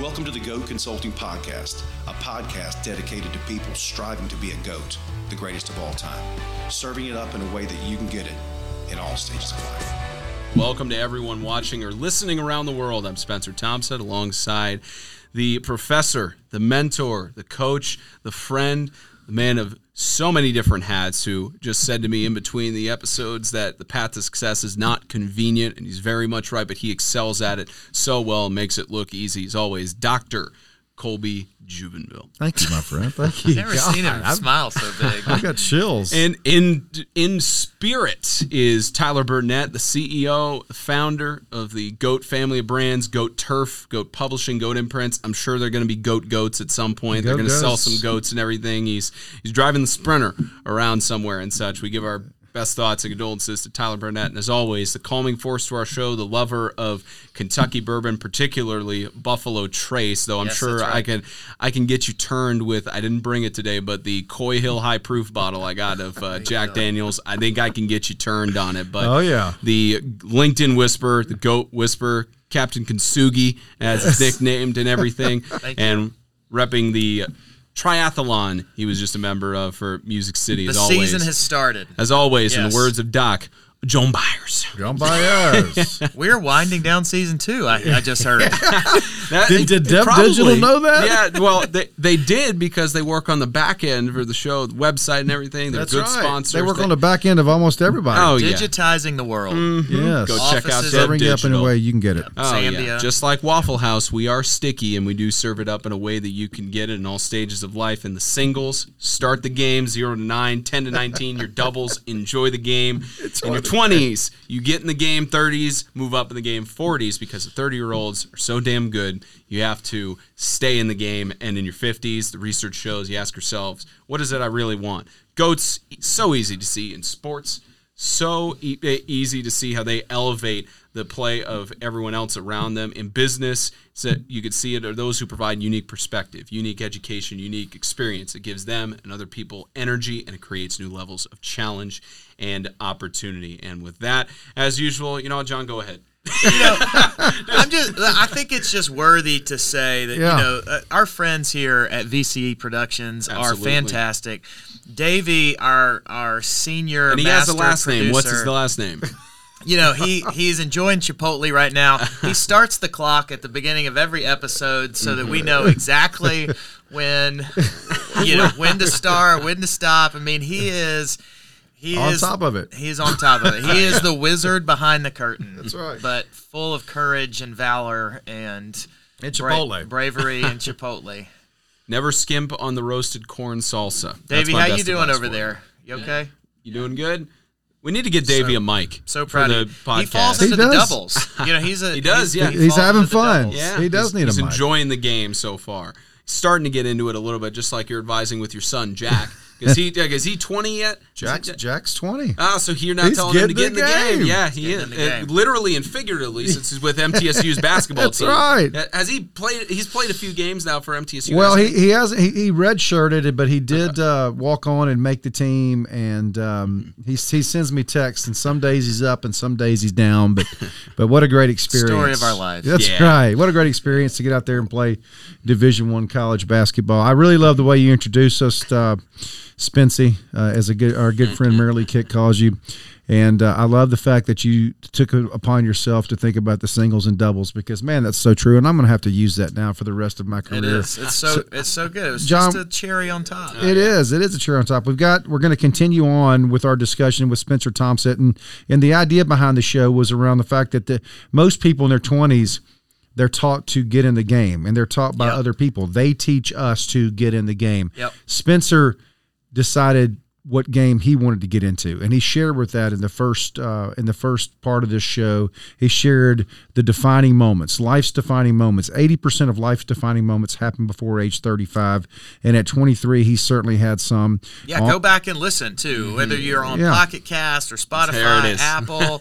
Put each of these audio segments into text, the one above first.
Welcome to the GOAT Consulting Podcast, a podcast dedicated to people striving to be a GOAT, the greatest of all time, serving it up in a way that you can get it in all stages of life. Welcome to everyone watching or listening around the world. I'm Spencer Tomsett alongside the professor, the mentor, the coach, the friend, the man of so many different hats who just said to me in between the episodes that the path to success is not convenient and he's very much right, but he excels at it so well makes it look easy. He's always Dr. Colby Jubenville. Thank you, my friend. Thank you. Never seen him I've, smile so big. I've got chills. And in in spirit is Tyler Burnett, the CEO, the founder of the Goat family of brands, Goat Turf, Goat Publishing, Goat Imprints. I'm sure they're going to be Goat Goats at some point. they're going to sell some goats and everything. He's he's driving the Sprinter around somewhere and such. We give our best thoughts and condolences to Tyler Burnett, and as always, the calming force to our show, the lover of Kentucky bourbon, particularly Buffalo Trace. Though I'm Yes, sure right. I can I can get you turned with. I didn't bring it today, but the Coy Hill High Proof bottle I got of uh, Jack Daniels. I think I can get you turned on it. But Oh, yeah. the LinkedIn Whisper, the Goat Whisper, Captain Konsugi as it's nicknamed and everything, Thank you. and repping the triathlon he was just a member of for Music City. The as always, season has started. as always, in the words of Doc, Joan Byers. John Baez. We're winding down season two. I, I just heard it. That- Did- did Dev Digital know that? Yeah, well, they, they did because they work on the back end for the show, the website and everything. They're That's good right. sponsors. They work on the back end of almost everybody. Oh, yeah. Digitizing the world. Mm-hmm. yes. Go check out Offices Dev Serving up in a Digital. way you can get it. Oh, yeah. Zambia. Just like Waffle House, we are sticky and we do serve it up in a way that you can get it in all stages of life. In the singles, start the game 0 to 9, 10 to 19, your doubles, enjoy the game. in your 20s, you get in the game 30s, move up in the game 40s because the 30 year olds are so damn good. You have to stay in the game. And in your 50s, the research shows you ask yourselves, what is it I really want? Goats, so easy to see in sports so e- easy to see how they elevate the play of everyone else around them in business so you could see it are those who provide unique perspective unique education unique experience it gives them and other people energy and it creates new levels of challenge and opportunity and with that as usual you know john go ahead I'm just. I think it's just worthy to say that Yeah. you know uh, our friends here at VCE Productions Absolutely. are fantastic. Davey, our our senior and he has a master last name what's his last name You know he he's enjoying Chipotle right now. He starts the clock at the beginning of every episode so that we mm-hmm. know exactly when you know when to start, when to stop. I mean, he is. He On is top of it. He is on top of it. He is the wizard behind the curtain. That's right. But full of courage and valor and And bra- Chipotle. bravery and Chipotle. never skimp on the roasted corn salsa That's Davey, how you doing over for there? You okay? you doing good we need to get Davey So- a mic So for proud the of you. podcast He falls He into the does. doubles. You know, he's a He does, yeah. He's having fun. Yeah, He does he's, need a mic. he's enjoying the game so far. He's starting to get into it a little bit, just like you're advising with your son Jack. Is he is he 20 yet? Jack's, he- Jack's 20. Ah, so you're not He's telling him to get in the the game. game. Yeah, he is. in the game. literally and figuratively, since he's with MTSU's basketball team. That's team. right. Has he played? He's played a few games now for MTSU. Well, he, he hasn't. He, he redshirted it, but he did uh, walk on and make the team. And um, he he sends me texts, and some days he's up, and some days he's down. But but what a great experience! Story of our lives. That's Yeah. right. What a great experience to get out there and play Division One college basketball. I really love the way you introduce us, uh, Spency, uh, as a good our good friend Marilee Kick calls you. And uh, I love the fact that you took it upon yourself to think about the singles and doubles because, man, that's so true. And I'm going to have to use that now for the rest of my career. It is. It's so, it's so good. It was John- just a cherry on top. It is. It is a cherry on top. We've got. We're going to continue on with our discussion with Spencer Tomsett, and and the idea behind the show was around the fact that the most people in their twenties, they're taught to get in the game, and they're taught by Yep. other people. They teach us to get in the game. Yep. Spencer decided what game he wanted to get into, and he shared with that in the first uh, in the first part of this show. He shared the defining moments, life's defining moments. Eighty percent of life's defining moments happen before age thirty five, and at twenty three, he certainly had some. Yeah, go back and listen too. Whether you're on Mm-hmm. Yeah. Pocket Cast or Spotify. Apple,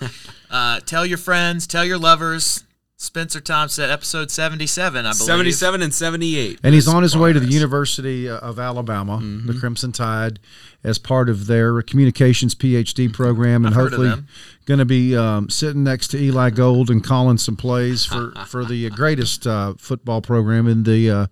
uh, tell your friends, tell your lovers. Spencer Tomsett, episode 77, I believe. 77 and 78. And he's on his way to the University uh, of Alabama, Mm-hmm. the Crimson Tide, as part of their communications PhD program, and I've hopefully them. Going to be um, sitting next to Eli Gold and calling some plays for, for the greatest uh, football program in the uh,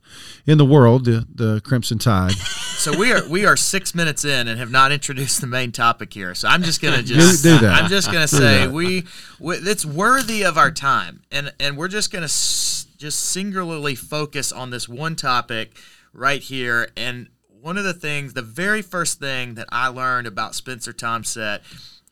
in the world, the, the Crimson Tide. So we are we are six minutes in and have not introduced the main topic here. So I'm just gonna just do that. I'm just gonna say we, we it's worthy of our time, and and we're just gonna s- just singularly focus on this one topic right here. And one of the things, the very first thing that I learned about Spencer Tomsett,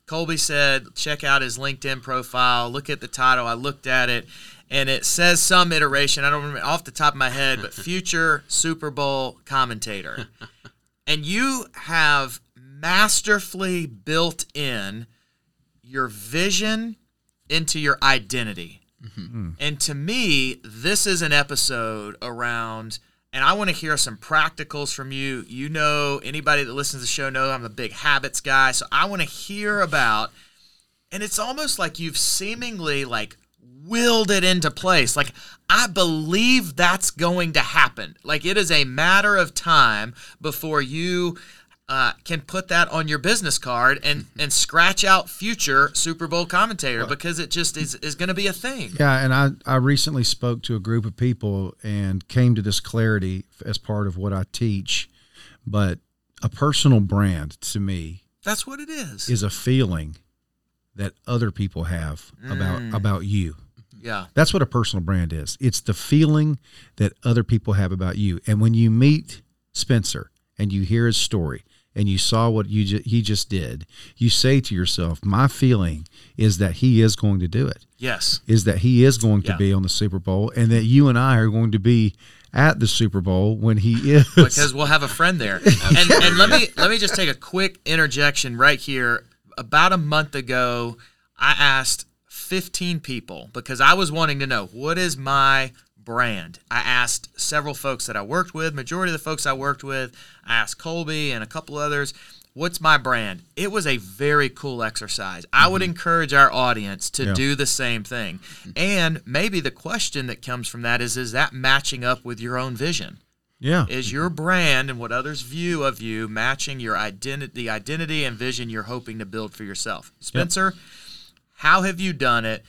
Colby said, check out his LinkedIn profile, look at the title. I looked at it. And it says some iteration. I don't remember off the top of my head, but future Super Bowl commentator and you have masterfully built in your vision into your identity. Mm-hmm. And to me, this is an episode around, and I want to hear some practicals from you. You know, anybody that listens to the show know I'm a big habits guy, so I want to hear about, and it's almost like you've seemingly like willed it into place. Like I believe that's going to happen. Like it is a matter of time before you uh, can put that on your business card and and scratch out future Super Bowl commentator because it just is is going to be a thing. Yeah, and I, I recently spoke to a group of people and came to this clarity as part of what I teach. But a personal brand to me That's what it is. is a feeling that other people have about about you. yeah. That's what a personal brand is. It's the feeling that other people have about you. And when you meet Spencer and you hear his story and you saw what you ju- he just did, you say to yourself, "My feeling is that he is going to do it. Yes. Is that he is going to Yeah. be on the Super Bowl and that you and I are going to be at the Super Bowl when he is." because we'll have a friend there. and and let me let me just take a quick interjection right here. About a month ago, I asked 15 people because I was wanting to know what is my brand. I asked several folks that I worked with, majority of the folks I worked with, I asked Colby and a couple others, what's my brand? It was a very cool exercise. I would mm-hmm. encourage our audience to Yeah. do the same thing. And maybe the question that comes from that is is that matching up with your own vision? yeah. is your brand and what others view of you matching your identity the identity and vision you're hoping to build for yourself spencer how have you done it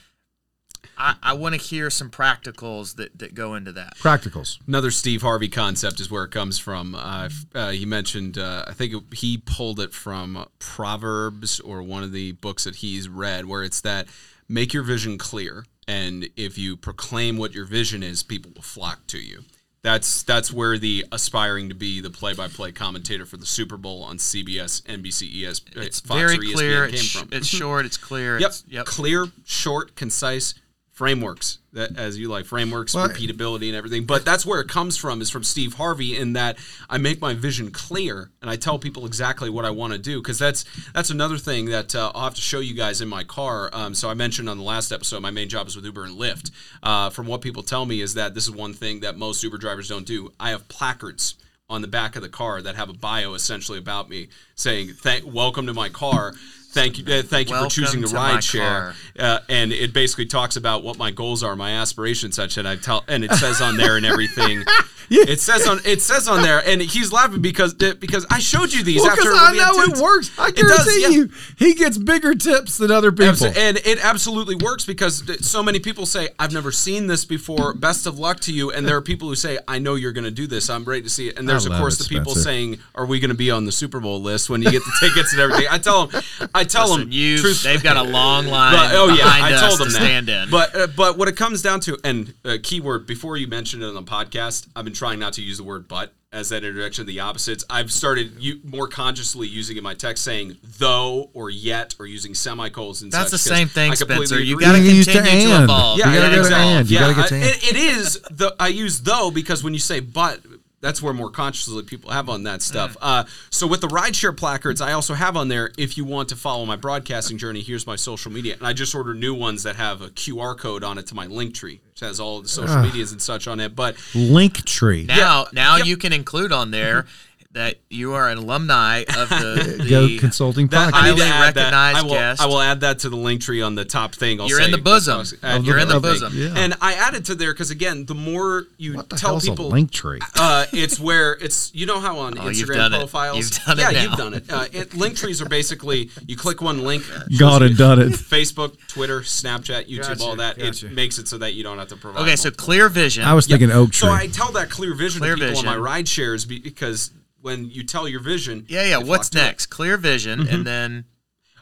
i, I want to hear some practicals that, that go into that Practicals. Another Steve Harvey concept is where it comes from. Uh, uh, he mentioned, uh, I think it- he pulled it from Proverbs or one of the books that he's read, where it's that make your vision clear, and if you proclaim what your vision is, people will flock to you. That's that's where the aspiring to be the play-by-play commentator for the Super Bowl on CBS, NBC, ES, it's Fox very or ESPN clear came it's, sh- from. it's short it's clear Yep. it's, yep Clear, short, concise frameworks that as you like frameworks, Well, repeatability and everything. But that's where it comes from is from Steve Harvey in that I make my vision clear and I tell people exactly what I want to do because that's that's another thing that uh, I'll have to show you guys in my car. Um, so I mentioned on the last episode my main job is with Uber and Lyft. Uh, from what people tell me is that this is one thing that most Uber drivers don't do. I have placards on the back of the car that have a bio essentially about me saying thank welcome to my car thank you uh, thank you Welcome for choosing the ride share uh, and it basically talks about what my goals are my aspirations such and i tell and it says on there and everything it says on it says on there and he's laughing because because i showed you these Well, after I know it works. I It does, guarantee yeah. you, he gets bigger tips than other people. And it absolutely works because so many people say, I've never seen this before. Best of luck to you. And there are people who say, I know you're going to do this. I'm ready to see it. And there's, of course, it, the people saying, Are we going to be on the Super Bowl list when you get the tickets and everything? I tell them, I tell Listen, them, you truth- they've got a long line but, oh yeah, behind I us told them to that. stand in But uh, but what it comes down to, and uh, keyword before you mentioned it on the podcast, I've been trying not to use the word "but" as that introduction of the opposites. I've started you, more consciously using in my text saying "though" or "yet" or using semicolons and that's such, the 'cause same thing spencer you got to You use to continue to and. evolve You gotta yeah, go to and. You yeah, gotta get to I- and. it- it is the I use though because when you say but, that's where more consciously people have on that stuff. Uh, so with the rideshare placards, I also have on there. If you want to follow my broadcasting journey, here's my social media, and I just ordered new ones that have a QR code on it to my link tree, which has all the social medias and such on it. But Link tree. Now, now Yep. you can include on there that you are an alumni of the, Go consulting that, podcast. I need to Highly add that. recognized I will, guest. I will add that to the link tree on the top thing. I'll You're say in the bosom. Uh, You're in the bosom. Yeah. And I added to there because again, the more you what the tell hell's people, a link tree? uh, it's where it's you know how on Oh, you've Instagram done it. profiles, You've done it yeah, now. you've done it. Uh, it. Link trees are basically you click one link, shows God you done it. Facebook, Twitter, Snapchat, YouTube, Gotcha, all that. gotcha. It makes it so that you don't have to provide. Okay, so. Clear Vision. I was Yeah. thinking oak tree. So I tell that clear vision Clear to people vision. on my ride shares because when you tell your vision, yeah, yeah. What's flock to it. next? Clear Vision, Mm-hmm. and then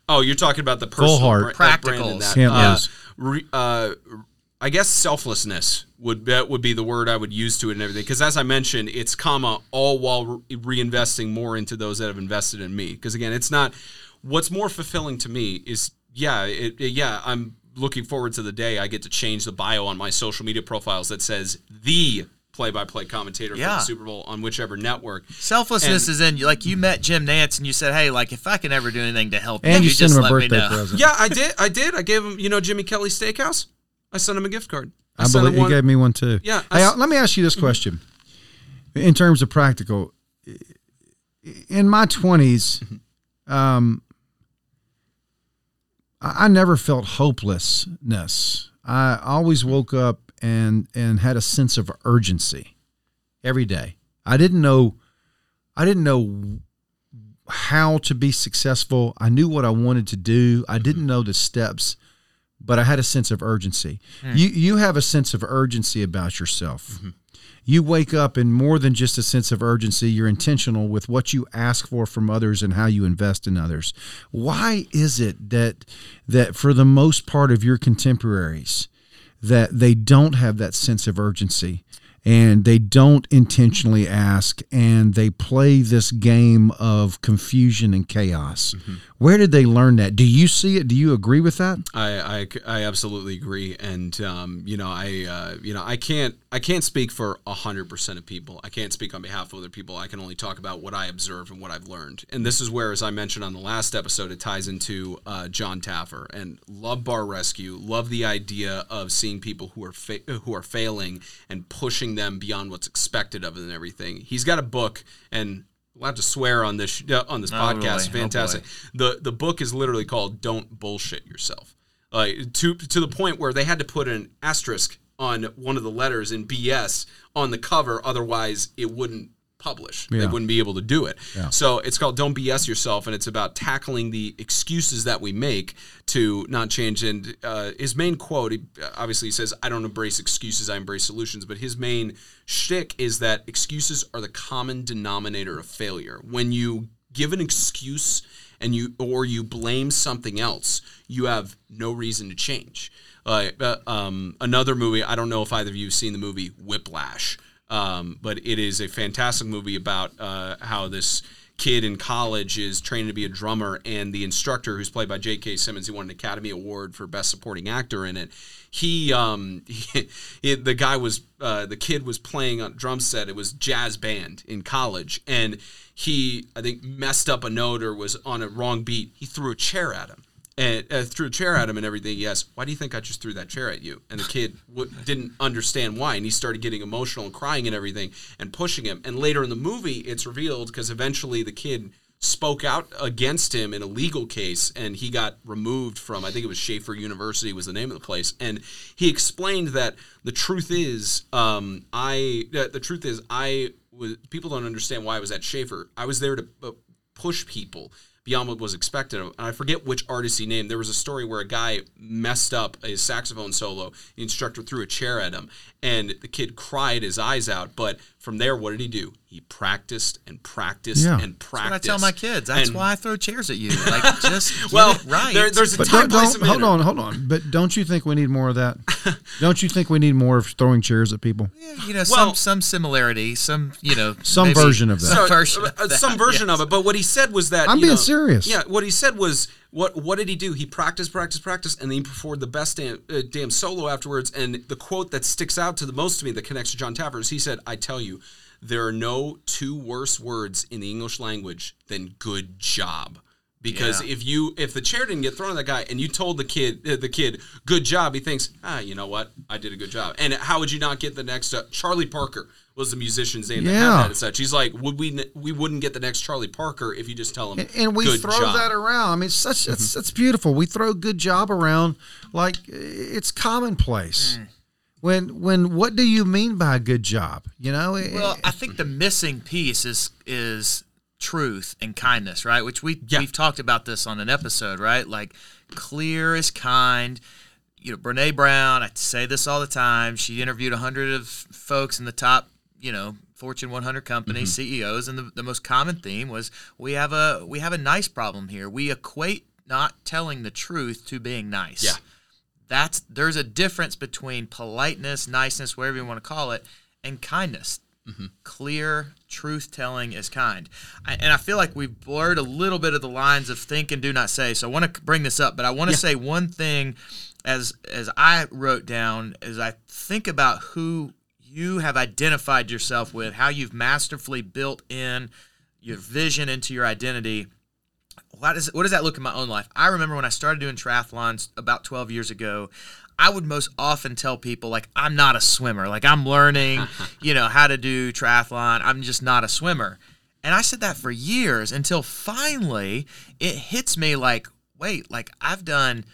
Oh, you're talking about the personal heart. bra- that brand Practicals. that. Uh, re- uh, I guess selflessness would that would be the word I would use to it and everything. Because as I mentioned, it's comma all while re- reinvesting more into those that have invested in me. Because again, it's not what's more fulfilling to me is yeah, it, it- yeah, I'm looking forward to the day I get to change the bio on my social media profiles that says the play-by-play commentator for the Super Bowl on whichever network. selflessness And- is in. Like you met Jim Nantz, and you said, "Hey, like if I can ever do anything to help and you, you sent just him a let me birthday know." present. Yeah, I did. I did. I gave him, you know, Jimmy Kelly Steakhouse. I sent him a gift card. I sent believe him he one- gave me one too. Yeah, I Hey, s- let me ask you this question. In terms of practical, in my 20s, um, I I never felt hopelessness. I always woke up and and had a sense of urgency every day. I didn't know I didn't know how to be successful. I knew what I wanted to do. I didn't know the steps, but I had a sense of urgency. Hmm. You you have a sense of urgency about yourself. Mm-hmm. You wake up in more than just a sense of urgency. You're intentional with what you ask for from others and how you invest in others. Why is it that that for the most part of your contemporaries that they don't have that sense of urgency and they don't intentionally ask and they play this game of confusion and chaos. Where did they learn that? Do you see it? Do you agree with that? I, I, I absolutely agree, and um, you know I uh, you know I can't I can't speak for hundred percent of people. I can't speak on behalf of other people. I can only talk about what I observe and what I've learned. And this is where, as I mentioned on the last episode, it ties into uh, Jon Taffer and love Bar Rescue. Love the idea of seeing people who are fa- who are failing and pushing them beyond what's expected of them and everything. He's got a book and. Have to swear on this uh, on this Oh, podcast. boy. Oh, Fantastic. the The book is literally called "Don't Bullshit Yourself." like to to the point where they had to put an asterisk on one of the letters in BS on the cover, otherwise it wouldn't publish. They wouldn't be able to do it. So it's called "Don't BS Yourself," and it's about tackling the excuses that we make to not change. And uh, his main quote, he, obviously, he says, "I don't embrace excuses; I embrace solutions." But his main shtick is that excuses are the common denominator of failure. When you give an excuse and you or you blame something else, you have no reason to change. Uh, um, another movie, I don't know if either of you have seen the movie Whiplash, um, but it is a fantastic movie about uh, how this kid in college is training to be a drummer, and the instructor, who's played by J.K. Simmons, he won an Academy Award for Best Supporting Actor in it. He, um, he, the guy was, uh, the kid was playing on drum set. It was jazz band in college, and he, I think, messed up a note or was on a wrong beat. He threw a chair at him and uh, threw a chair at him and everything. Yes, why do you think I just threw that chair at you? And the kid w- didn't understand why, and he started getting emotional and crying and everything, and pushing him. And later in the movie, it's revealed because eventually the kid spoke out against him in a legal case, and he got removed from. I think it was Shaffer University was the name of the place, and he explained that the truth is, um, I uh, the truth is I was people don't understand why I was at Shaffer. I was there to uh, push people beyond what was expected. And I forget which artist he named. There was a story where a guy messed up his saxophone solo. The instructor threw a chair at him, and the kid cried his eyes out. But from there, what did he do? He practiced and practiced Yeah. and That's what I practiced. tell my kids. That's And- why I throw chairs at you. Like just get Well, it right. there, there's a But time, don't, place, don't and hold manner. on, hold on. But don't you think we need more of that? don't you think we need more of throwing chairs at people? Yeah, you know, Well- some some similarity, some you know, Some version of that. Some version, uh, of that, some version yes. of it. But what he said was that I'm you being know- serious. Yeah, what he said was what what did he do? He practiced, practiced, practiced, and then he performed the best damn, uh, damn solo afterwards. And the quote that sticks out to the most to me that connects to Jon Taffer is he said, "I tell you." there are no two worse words in the English language than good job. Because Yeah. if you if the chair didn't get thrown at that guy and you told the kid uh, the kid good job, he thinks ah you know what I did a good job. And how would you not get the next uh, Charlie Parker was the musician's name that Yeah. had that and such. He's like would we we wouldn't get the next Charlie Parker if you just tell him And- and we good throw job. that around. I mean, it's such it's, mm-hmm. it's beautiful. We throw good job around like it's commonplace. Mm. When when what do you mean by a good job? You know, It- Well, I think the missing piece is is truth and kindness, right? Which we Yeah. we've talked about this on an episode, right? Like clear is kind. You know, Brene Brown. I say this all the time. She interviewed a hundred of folks in the top, you know, Fortune 100 companies, mm-hmm. CEOs, and the, the most common theme was we have a we have a nice problem here. We equate not telling the truth to being nice Yeah. that's there's a difference between politeness, niceness, whatever you want to call it, and kindness. Mm-hmm. Clear truth telling is kind, I, and I feel like we've blurred a little bit of the lines of think and do not say. So I want to bring this up, but I want to say one thing, as as I wrote down, as I think about who you have identified yourself with, how you've masterfully built in your vision into your identity what does what does that look in my own life? I remember when I started doing triathlons about 12 years ago. I would most often tell people like I'm not a swimmer. Like I'm learning, you know, how to do triathlon. I'm just not a swimmer. And I said that for years until finally it hits me like, wait, like I've done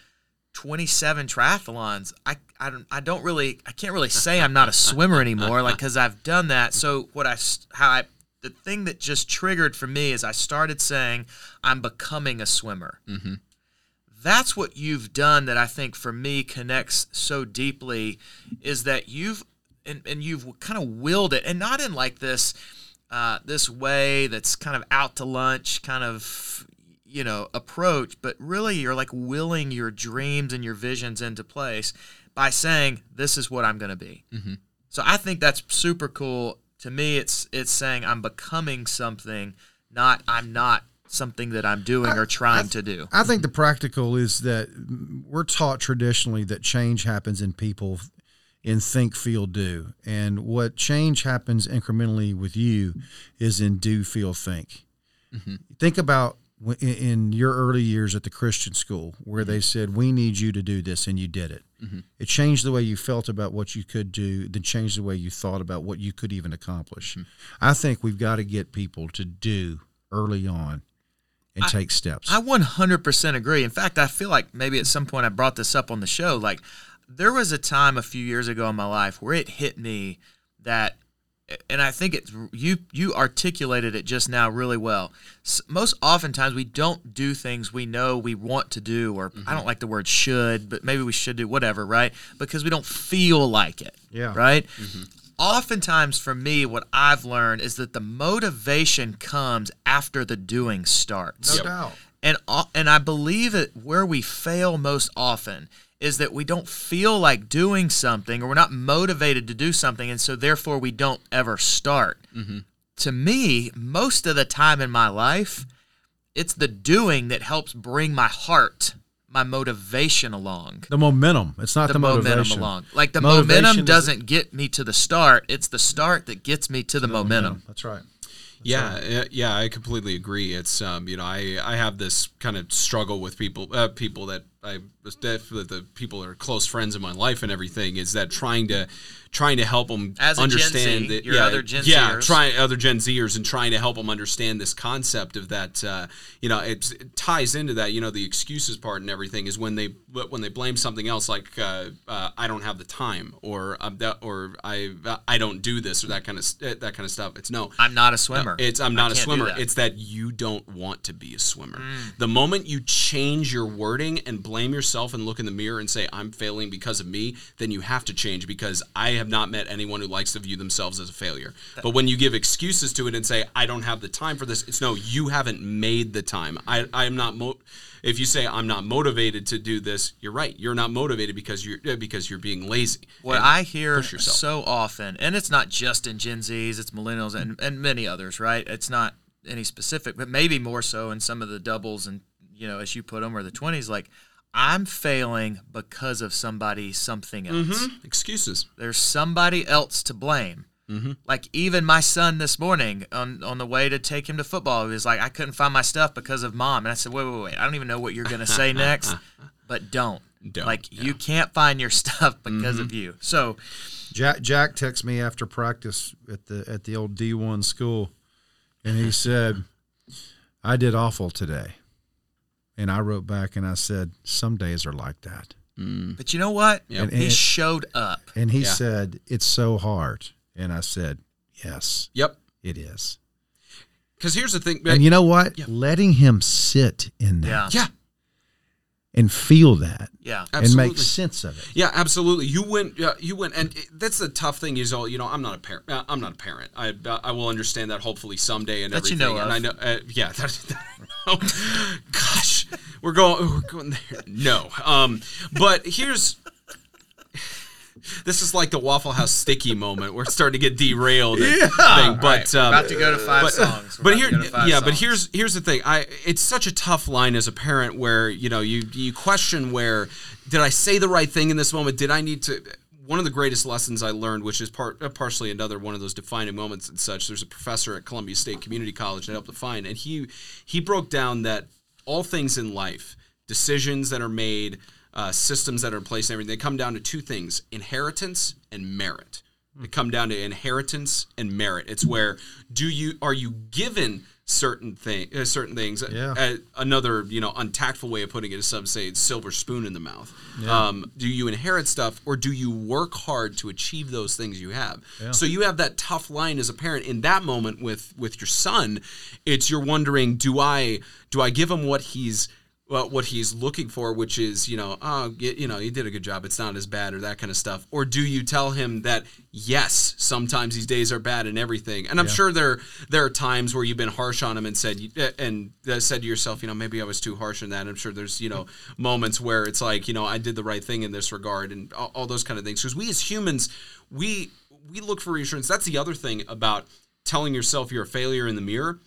27 triathlons. I I don't I don't really I can't really say I'm not a swimmer anymore like cuz I've done that. So what I how I the thing that just triggered for me is I started saying I'm becoming a swimmer. Mm-hmm. That's what you've done that I think for me connects so deeply is that you've and, and you've kind of willed it and not in like this uh, this way that's kind of out to lunch kind of you know approach but really you're like willing your dreams and your visions into place by saying this is what i'm going to be mm-hmm. so i think that's super cool. To me it's it's saying i'm becoming something not i'm not something that i'm doing or trying to do. I think mm-hmm. the practical is that we're taught traditionally that change happens in people in think, feel, do. And what change happens incrementally with you is in do, feel, think. Mm-hmm. Think about in- your early years at the Christian school where they mm-hmm. said, We need you to do this, and you did it. Mm-hmm. It changed the way you felt about what you could do, then changed the way you thought about what you could even accomplish. Mm-hmm. I think we've got to get people to do early on and take steps. I 100% agree. In fact, I feel like maybe at some point I brought this up on the show. Like, there was a time a few years ago in my life where it hit me that, and I think it's you you articulated it just now really well. Most oftentimes we don't do things we know we want to do, or I don't like the word should, but maybe we should do whatever, right? Because we don't feel like it. Yeah. Right. Oftentimes, for me, what I've learned is that the motivation comes after the doing starts. no doubt. And uh, and I believe it where we fail most often is that we don't feel like doing something or we're not motivated to do something and so therefore we don't ever start. To me, most of the time in my life, it's the doing that helps bring my heart, my motivation along. The momentum. It's not the, The, momentum motivation. along. Like the Motivation momentum doesn't get me to the start, it's the start that gets me to the momentum. That's right. yeah, yeah, I completely agree. It's um, you know, I I have this kind of struggle with people, uh, people that I was definitely the people that are close friends in my life and everything is that trying to trying to help them As understand Z, that your yeah, other Gen yeah, Zers. trying other Gen Zers and trying to help them understand this concept of that. Uh, you know, it's, it ties into that. You know, the excuses part and everything is when they when they blame something else, like uh, uh, I don't have the time or that, or I I don't do this or that kind of that kind of stuff. It's no, I'm not a swimmer. it's I'm not a swimmer. Mm. It's that you don't want to be a swimmer. The moment you change your wording and blame yourself and look in the mirror and say I'm failing because of me, then you have to change because I have not met anyone who likes to view themselves as a failure. But when you give excuses to it and say I don't have the time for this, it's no, you haven't made the time. I I am not mo- if you say I'm not motivated to do this, you're right. You're not motivated because you're uh, because you're being lazy. What I hear so often, and it's not just in Gen Zs, it's millennials and, and many others, right? It's not any specific, but maybe more so in some of the doubles and, you know, as you put them, or the 20s, like, I'm failing because of somebody, something else. Mm-hmm. excuses. There's somebody else to blame. Mm-hmm. Like even my son this morning on on the way to take him to football, he was like, I couldn't find my stuff because of mom. And I said, Wait, wait, wait. I don't even know what you're gonna say next, but don't. Don't, like you can't find your stuff because of mm-hmm. you. So Jack Jack texted me after practice at the at the old D one school, and he said, "I did awful today," and I wrote back and I said, "Some days are like that," but you know what? Yep. He And- showed up. and he Yeah. said, "It's so hard," and I said, "Yes, Yep. it is." Because here's the thing. And you know what? Yeah. Letting him sit in that Yeah. yeah, and feel that Yeah. and make sense of it. Yeah, absolutely. You went. Yeah, you went, and it- that's the tough thing. Is all you know. I'm not a parent. uh, I'm not a parent. I I will understand that hopefully someday and That you everything. know and of. I know. Uh, yeah. That, gosh, we're going. We're going there. No. Um. But here's. This is like the Waffle House sticky moment. We're starting to get derailed. and thing, but Right. um, about to go to five but, songs. We're but here, to go to five yeah, but here's here's the thing. I it's such a tough line as a parent where you know you you question where did I say the right thing in this moment? Did I need to? One of the greatest lessons I learned, which is part uh, partially another one of those defining moments and such. There's a professor at Columbia State Community College that I helped define, and he he broke down that all things in life, decisions that are made, uh, systems that are in place, and everything, they come down to two things: inheritance and merit. They come down to inheritance and merit. It's where do you are you given certain thing uh, certain things. Yeah. Uh, another you know untactful way of putting it is some say it's silver spoon in the mouth. Um, do you inherit stuff or do you work hard to achieve those things you have? So you have that tough line as a parent in that moment with with your son. It's you're wondering do I do I give him what he's well, what he's looking for, which is, you know, oh, you know, you did a good job. It's not as bad, or that kind of stuff. Or do you tell him that yes, sometimes these days are bad and everything? And I'm sure there there are times where you've been harsh on him and said and uh, said to yourself, you know, maybe I was too harsh on that. I'm sure there's you know moments where it's like, you know, I did the right thing in this regard, and all, all those kind of things. Because we as humans, we we look for reassurance. That's the other thing about telling yourself you're a failure in the mirror.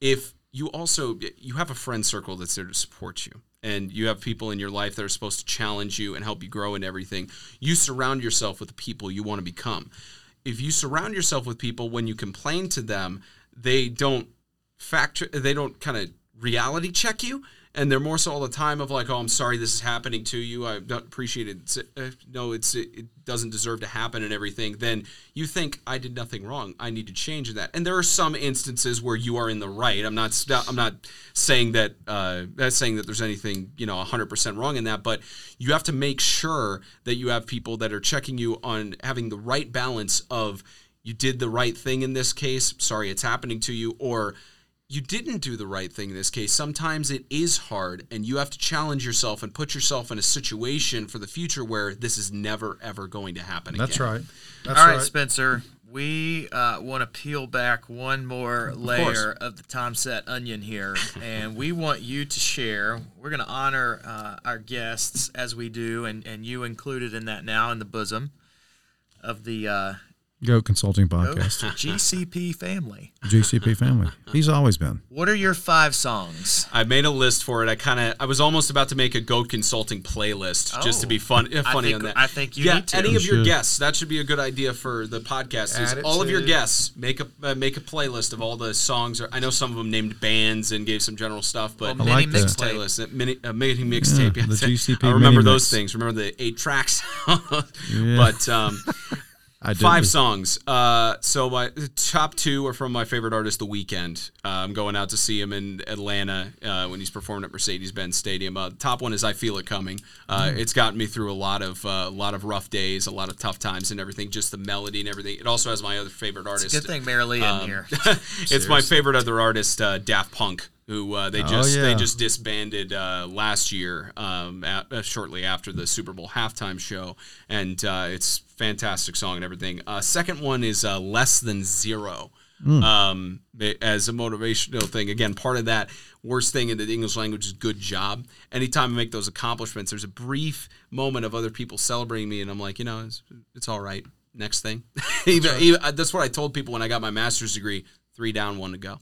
If you also you have a friend circle that's there to support you. And you have people in your life that are supposed to challenge you and help you grow in everything. You surround yourself with the people you want to become. If you surround yourself with people when you complain to them they don't factor they don't kind of reality check you and they're more so all the time of like oh i'm sorry this is happening to you. I appreciate it. Uh, no it's it, doesn't deserve to happen and everything. Then you think i did nothing wrong. I need to change that. And there are some instances where you are in the right. I'm not i'm not saying that uh saying that there's anything you know 100% wrong in that but you have to make sure that you have people that are checking you on having the right balance of you did the right thing in this case. Sorry it's happening to you. Or you didn't do the right thing in this case. Sometimes it is hard, and you have to challenge yourself and put yourself in a situation for the future where this is never ever going to happen again. That's right. That's All right, Spencer. We uh, want to peel back one more layer of the Tomsett onion here, and we want you to share. We're going to honor uh, our guests as we do, and, and you included in that now in the bosom of the uh, Goat Consulting Podcast, GCP family. GCP family. He's always been. What are your five songs? I made a list for it. I kind of I was almost about to make a Goat Consulting playlist just to be fun, uh, funny think- on that. I think you yeah, need to. any You of your guests that should be a good idea for the podcast. Is Add it all of your guests make a uh, make a playlist of all the songs. Or, I know some of them named bands and gave some general stuff, but Well, I like mini that. mixtape. playlist, a mini, a mini mixtape. Yeah, the GCP I remember mini those mix. things. Remember the eight tracks. Yeah. But um, I did. Five songs. Uh, so my top two are from my favorite artist, The Weeknd. Uh, I'm going out to see him in Atlanta uh, when he's performing at Mercedes-Benz Stadium. Uh, top one is "I Feel It Coming." Uh, Hmm. It's gotten me through a lot of uh, a lot of rough days, a lot of tough times, and everything. Just the melody and everything. It also has my other favorite artist. Good thing Marilee in Um, here. it's my favorite other artist, uh, Daft Punk, who uh, they just they Oh, yeah. just disbanded uh, last year, um, a- uh, shortly after the Super Bowl halftime show, and uh, it's fantastic song and everything. Uh, second one is uh, Less Than Zero. Um, as a motivational thing, again, part of that worst thing in the English language is good job. Anytime I make those accomplishments, there's a brief moment of other people celebrating me, and I'm like, you know, it's, it's all right. Next thing, even, even, that's what I told people when I got my master's degree. Three down, one to go.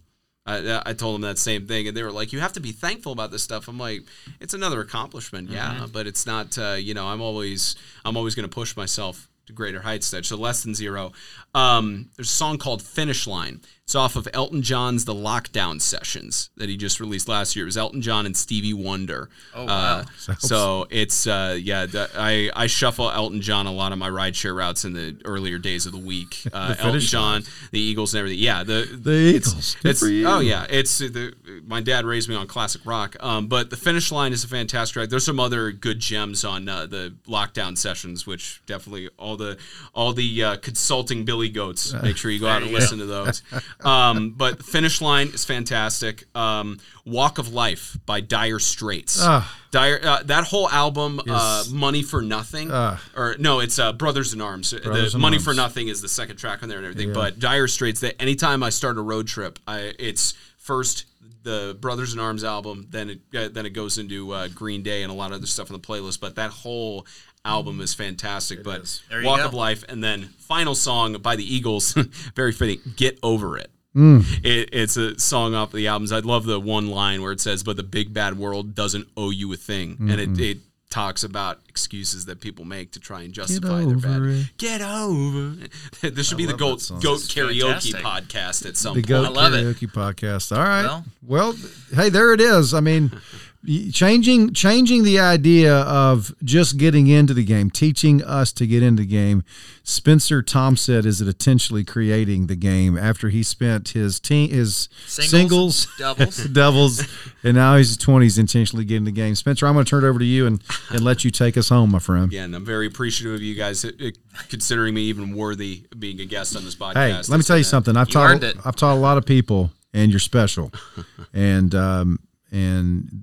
I, I told them that same thing, and they were like, "You have to be thankful about this stuff." I'm like, "It's another accomplishment, yeah, but it's not. Uh, you know, I'm always I'm always going to push myself to greater heights. There, so less than zero. Um, there's a song called "Finish Line." It's off of Elton John's "The Lockdown Sessions" that he just released last year. It was Elton John and Stevie Wonder. Oh wow! Uh, so it's uh, yeah, the, I I shuffle Elton John a lot on my rideshare routes in the earlier days of the week. Uh, the Elton John, the Eagles, and everything. Yeah, the the Eagles. It's, it's oh yeah, it's the my dad raised me on classic rock. Um, but the finish line is a fantastic track. There's some other good gems on uh, the lockdown sessions, which definitely all the all the uh, consulting Billy Goats. Make sure you go out and listen to those. Um, but finish line is fantastic. Um, Walk of Life by Dire Straits. Uh, Dire uh, that whole album, uh, Money for Nothing, uh, or no, it's uh, Brothers in Arms. Brothers the in Money Arms. for Nothing is the second track on there and everything. Yeah. But Dire Straits. That anytime I start a road trip, I it's first the Brothers in Arms album, then it uh, then it goes into uh, Green Day and a lot of other stuff on the playlist. But that whole album is fantastic. It but is. Walk of Life, and then final song by the Eagles, very fitting. Get over it. Mm. It, it's a song off the albums. I love the one line where it says, "But the big bad world doesn't owe you a thing," mm-hmm. and it, it talks about excuses that people make to try and justify their bad. It. Get over. It. this should I be the goat goat karaoke fantastic. podcast at some the point. Goat I love karaoke it. podcast. All right. Well, well, hey, there it is. I mean changing changing the idea of just getting into the game, teaching us to get into the game. Spencer Tomsett is it intentionally creating the game after he spent his team his singles, singles doubles, doubles, and now he's twenties intentionally getting the game. Spencer, I'm going to turn it over to you and and let you take us home, my friend. Yeah, and I'm very appreciative of you guys uh, uh, considering me even worthy of being a guest on this podcast. Hey, let me tell you something. I've you taught I've taught a lot of people, and you're special, and um, and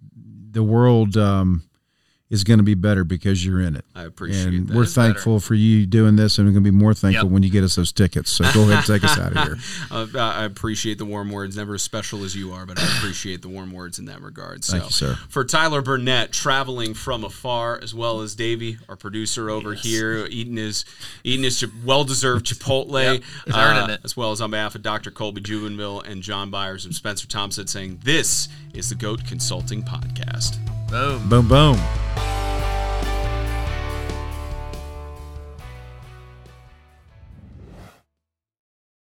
the world um, is going to be better because you're in it. I appreciate and that. we're thankful better. for you doing this, and we're going to be more thankful yep. when you get us those tickets. So go ahead and take us out of here. Uh, I appreciate the warm words. Never as special as you are, but I appreciate the warm words in that regard. So, Thank you, sir. For Tyler Burnett, traveling from afar, as well as Davey, our producer over yes. here, eating his eating his well-deserved Chipotle, yep. uh, as well as on behalf of Dr. Colby Jubenville and John Byers and Spencer Tomsett, saying this is the Goat Consulting Podcast. Boom. Boom, boom.